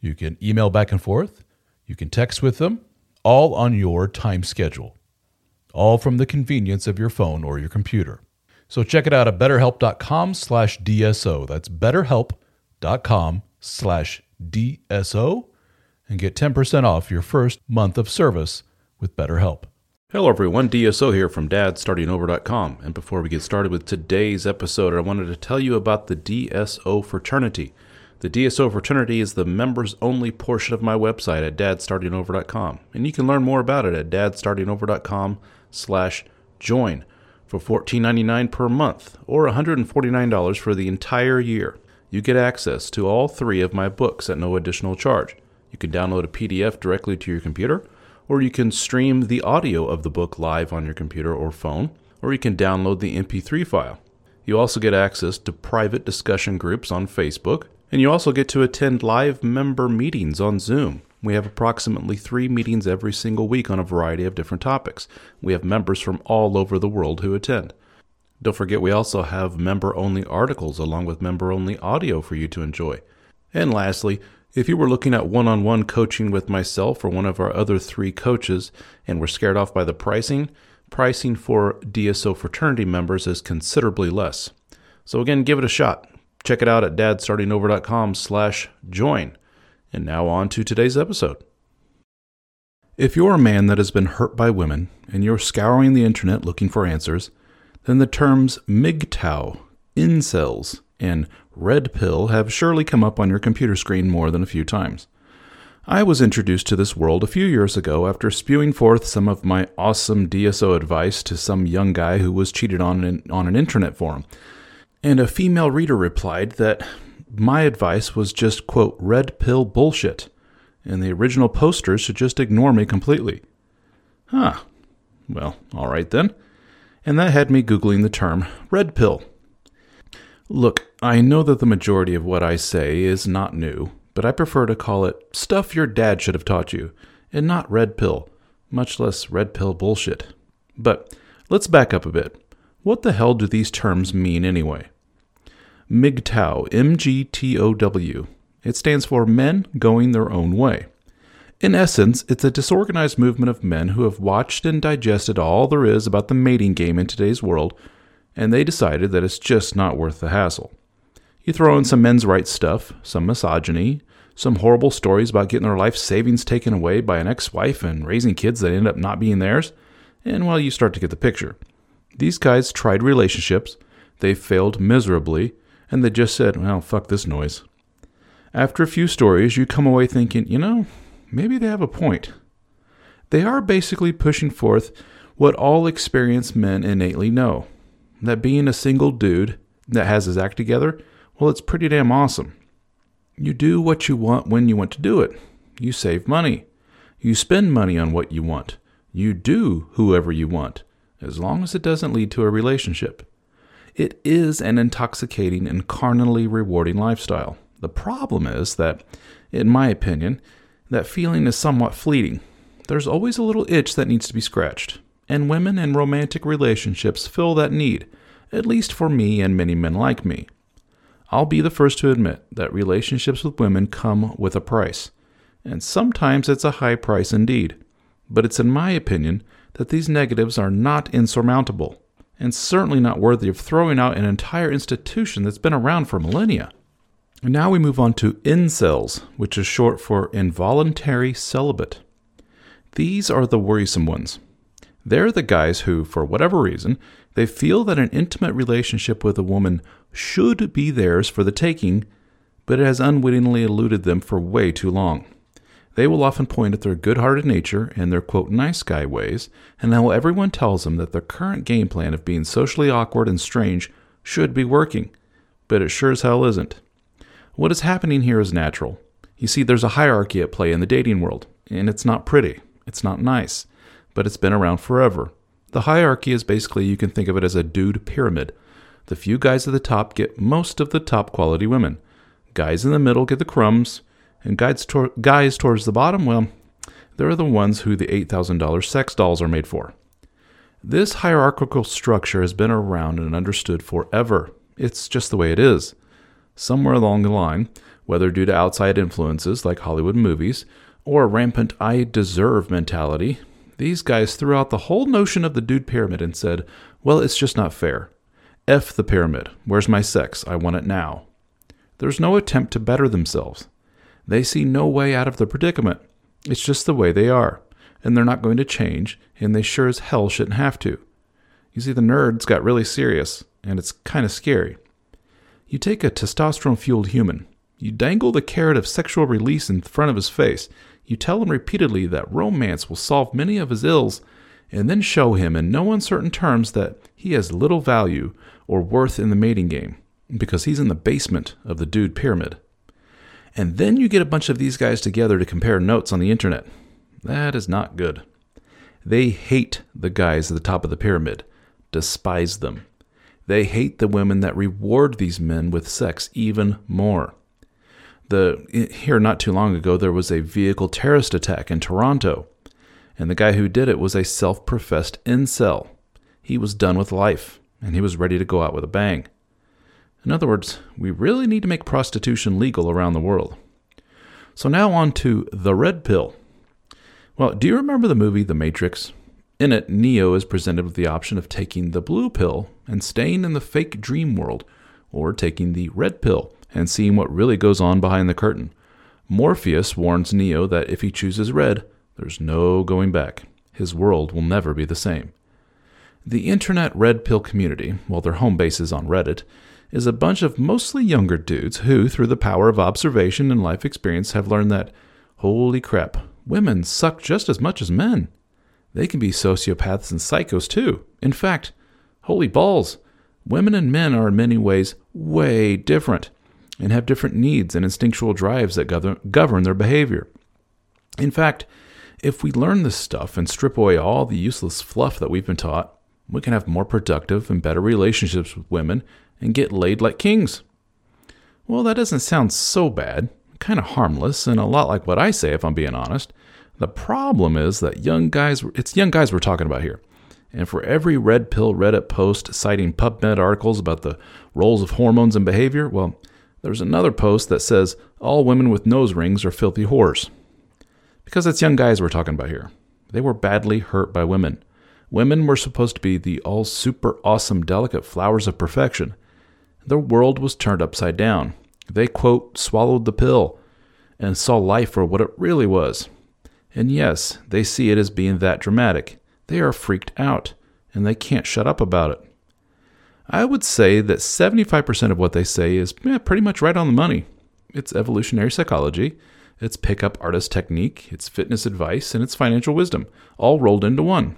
You can email back and forth. You can text with them, all on your time schedule, all from the convenience of your phone or your computer. So check it out at betterhelp.com slash DSO. That's betterhelp.com slash DSO and get 10% off your first month of service with BetterHelp. Hello, everyone. DSO here from dadstartingover.com. And before we get started with today's episode, I wanted to tell you about the DSO fraternity. The DSO fraternity is the members only portion of my website at dadstartingover.com. And you can learn more about it at dadstartingover.com slash join for $14.99 per month or $149 for the entire year. You get access to all three of my books at no additional charge. You can download a PDF directly to your computer, or you can stream the audio of the book live on your computer or phone, or you can download the MP3 file. You also get access to private discussion groups on Facebook, and you also get to attend live member meetings on Zoom. We have approximately three meetings every single week on a variety of different topics. We have members from all over the world who attend. Don't forget, we also have member only articles along with member only audio for you to enjoy. And lastly, if you were looking at one on one coaching with myself or one of our other three coaches and were scared off by the pricing, pricing for DSO fraternity members is considerably less. So again, give it a shot. Check it out at dadstartingover.com slash join. And now on to today's episode. If you're a man that has been hurt by women and you're scouring the internet looking for answers, then the terms MGTOW, incels, and red pill have surely come up on your computer screen more than a few times. I was introduced to this world a few years ago after spewing forth some of my awesome DSO advice to some young guy who was cheated on in, on an internet forum. And a female reader replied that my advice was just, quote, red pill bullshit, and the original posters should just ignore me completely. Huh. Well, all right then. And that had me Googling the term red pill. Look, I know that the majority of what I say is not new, but I prefer to call it stuff your dad should have taught you, and not red pill, much less red pill bullshit. But let's back up a bit. What the hell do these terms mean anyway? MGTOW, M G T O W. It stands for Men Going Their Own Way. In essence, it's a disorganized movement of men who have watched and digested all there is about the mating game in today's world and they decided that it's just not worth the hassle. You throw in some men's rights stuff, some misogyny, some horrible stories about getting their life savings taken away by an ex wife and raising kids that end up not being theirs, and well, you start to get the picture. These guys tried relationships, they failed miserably, and they just said, well, fuck this noise. After a few stories, you come away thinking, you know, maybe they have a point. They are basically pushing forth what all experienced men innately know that being a single dude that has his act together, well, it's pretty damn awesome. You do what you want when you want to do it. You save money. You spend money on what you want. You do whoever you want, as long as it doesn't lead to a relationship. It is an intoxicating and carnally rewarding lifestyle. The problem is that, in my opinion, that feeling is somewhat fleeting. There's always a little itch that needs to be scratched and women in romantic relationships fill that need, at least for me and many men like me. I'll be the first to admit that relationships with women come with a price, and sometimes it's a high price indeed. But it's in my opinion that these negatives are not insurmountable, and certainly not worthy of throwing out an entire institution that's been around for millennia. And now we move on to incels, which is short for involuntary celibate. These are the worrisome ones. They're the guys who, for whatever reason, they feel that an intimate relationship with a woman should be theirs for the taking, but it has unwittingly eluded them for way too long. They will often point at their good hearted nature and their quote nice guy ways, and how everyone tells them that their current game plan of being socially awkward and strange should be working, but it sure as hell isn't. What is happening here is natural. You see, there's a hierarchy at play in the dating world, and it's not pretty, it's not nice, but it's been around forever. The hierarchy is basically, you can think of it as a dude pyramid. The few guys at the top get most of the top quality women. Guys in the middle get the crumbs, and guys, tor- guys towards the bottom, well, they're the ones who the $8,000 sex dolls are made for. This hierarchical structure has been around and understood forever. It's just the way it is. Somewhere along the line, whether due to outside influences like Hollywood movies or a rampant I deserve mentality, these guys threw out the whole notion of the dude pyramid and said, well, it's just not fair. F the pyramid. Where's my sex? I want it now. There's no attempt to better themselves. They see no way out of the predicament. It's just the way they are, and they're not going to change, and they sure as hell shouldn't have to. You see, the nerds got really serious, and it's kind of scary. You take a testosterone fueled human, you dangle the carrot of sexual release in front of his face, you tell him repeatedly that romance will solve many of his ills, and then show him in no uncertain terms that he has little value or worth in the mating game, because he's in the basement of the dude pyramid. And then you get a bunch of these guys together to compare notes on the internet. That is not good. They hate the guys at the top of the pyramid, despise them. They hate the women that reward these men with sex even more. The here not too long ago there was a vehicle terrorist attack in Toronto, and the guy who did it was a self-professed incel. He was done with life, and he was ready to go out with a bang. In other words, we really need to make prostitution legal around the world. So now on to the red pill. Well, do you remember the movie The Matrix? In it, Neo is presented with the option of taking the blue pill and staying in the fake dream world, or taking the red pill and seeing what really goes on behind the curtain. Morpheus warns Neo that if he chooses red, there's no going back. His world will never be the same. The internet red pill community, while their home base is on Reddit, is a bunch of mostly younger dudes who, through the power of observation and life experience, have learned that, holy crap, women suck just as much as men. They can be sociopaths and psychos too. In fact, holy balls, women and men are in many ways way different and have different needs and instinctual drives that govern their behavior. In fact, if we learn this stuff and strip away all the useless fluff that we've been taught, we can have more productive and better relationships with women and get laid like kings. Well, that doesn't sound so bad, kind of harmless, and a lot like what I say if I'm being honest. The problem is that young guys, it's young guys we're talking about here. And for every red pill Reddit post citing PubMed articles about the roles of hormones and behavior, well, there's another post that says all women with nose rings are filthy whores. Because it's young guys we're talking about here. They were badly hurt by women. Women were supposed to be the all super awesome, delicate flowers of perfection the world was turned upside down. They, quote, swallowed the pill and saw life for what it really was. And yes, they see it as being that dramatic. They are freaked out, and they can't shut up about it. I would say that 75% of what they say is eh, pretty much right on the money. It's evolutionary psychology, it's pickup artist technique, it's fitness advice, and it's financial wisdom, all rolled into one.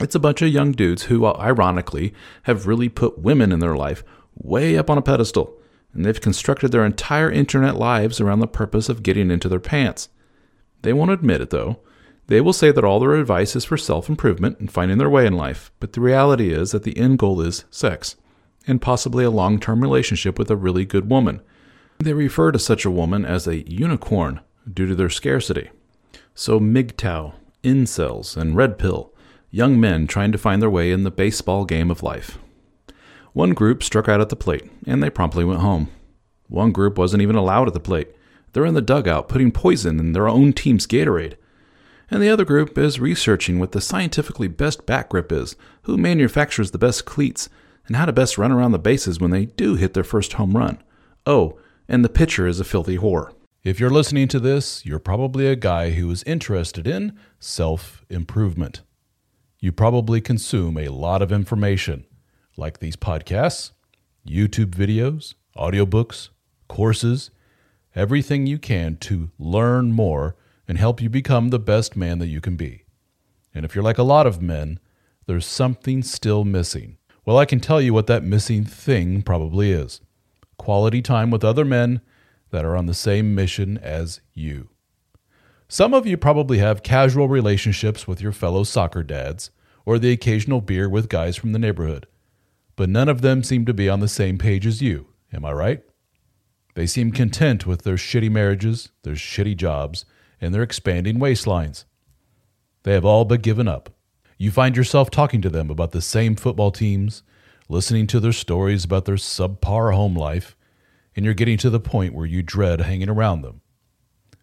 It's a bunch of young dudes who, ironically, have really put women in their life way up on a pedestal, and they've constructed their entire internet lives around the purpose of getting into their pants. They won't admit it, though. They will say that all their advice is for self improvement and finding their way in life, but the reality is that the end goal is sex, and possibly a long term relationship with a really good woman. They refer to such a woman as a unicorn due to their scarcity. So, MGTOW, incels, and red pill, young men trying to find their way in the baseball game of life. One group struck out at the plate, and they promptly went home. One group wasn't even allowed at the plate. They're in the dugout putting poison in their own team's Gatorade. And the other group is researching what the scientifically best back grip is, who manufactures the best cleats, and how to best run around the bases when they do hit their first home run. Oh, and the pitcher is a filthy whore. If you're listening to this, you're probably a guy who is interested in self improvement. You probably consume a lot of information, like these podcasts, YouTube videos, audiobooks, courses, everything you can to learn more and help you become the best man that you can be. And if you're like a lot of men, there's something still missing. Well, I can tell you what that missing thing probably is quality time with other men that are on the same mission as you. Some of you probably have casual relationships with your fellow soccer dads or the occasional beer with guys from the neighborhood, but none of them seem to be on the same page as you. Am I right? They seem content with their shitty marriages, their shitty jobs, and their expanding waistlines. They have all but given up. You find yourself talking to them about the same football teams, listening to their stories about their subpar home life, and you're getting to the point where you dread hanging around them.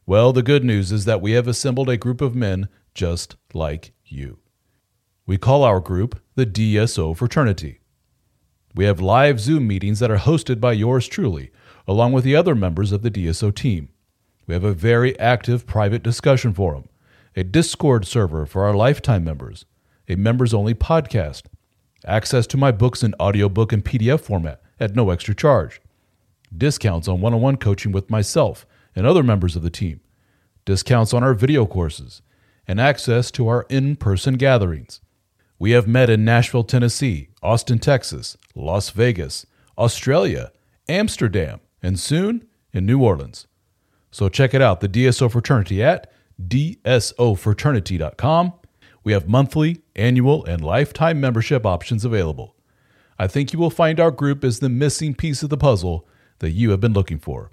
Well, the good news is that we have assembled a group of men just like you. We call our group the DSO Fraternity. We have live Zoom meetings that are hosted by yours truly, along with the other members of the DSO team. We have a very active private discussion forum, a Discord server for our lifetime members, a members only podcast, access to my books in audiobook and PDF format at no extra charge, discounts on one on one coaching with myself and other members of the team, discounts on our video courses, and access to our in person gatherings. We have met in Nashville, Tennessee, Austin, Texas, Las Vegas, Australia, Amsterdam, and soon in New Orleans. So check it out, the DSO Fraternity at dsofraternity.com. We have monthly, annual, and lifetime membership options available. I think you will find our group is the missing piece of the puzzle that you have been looking for.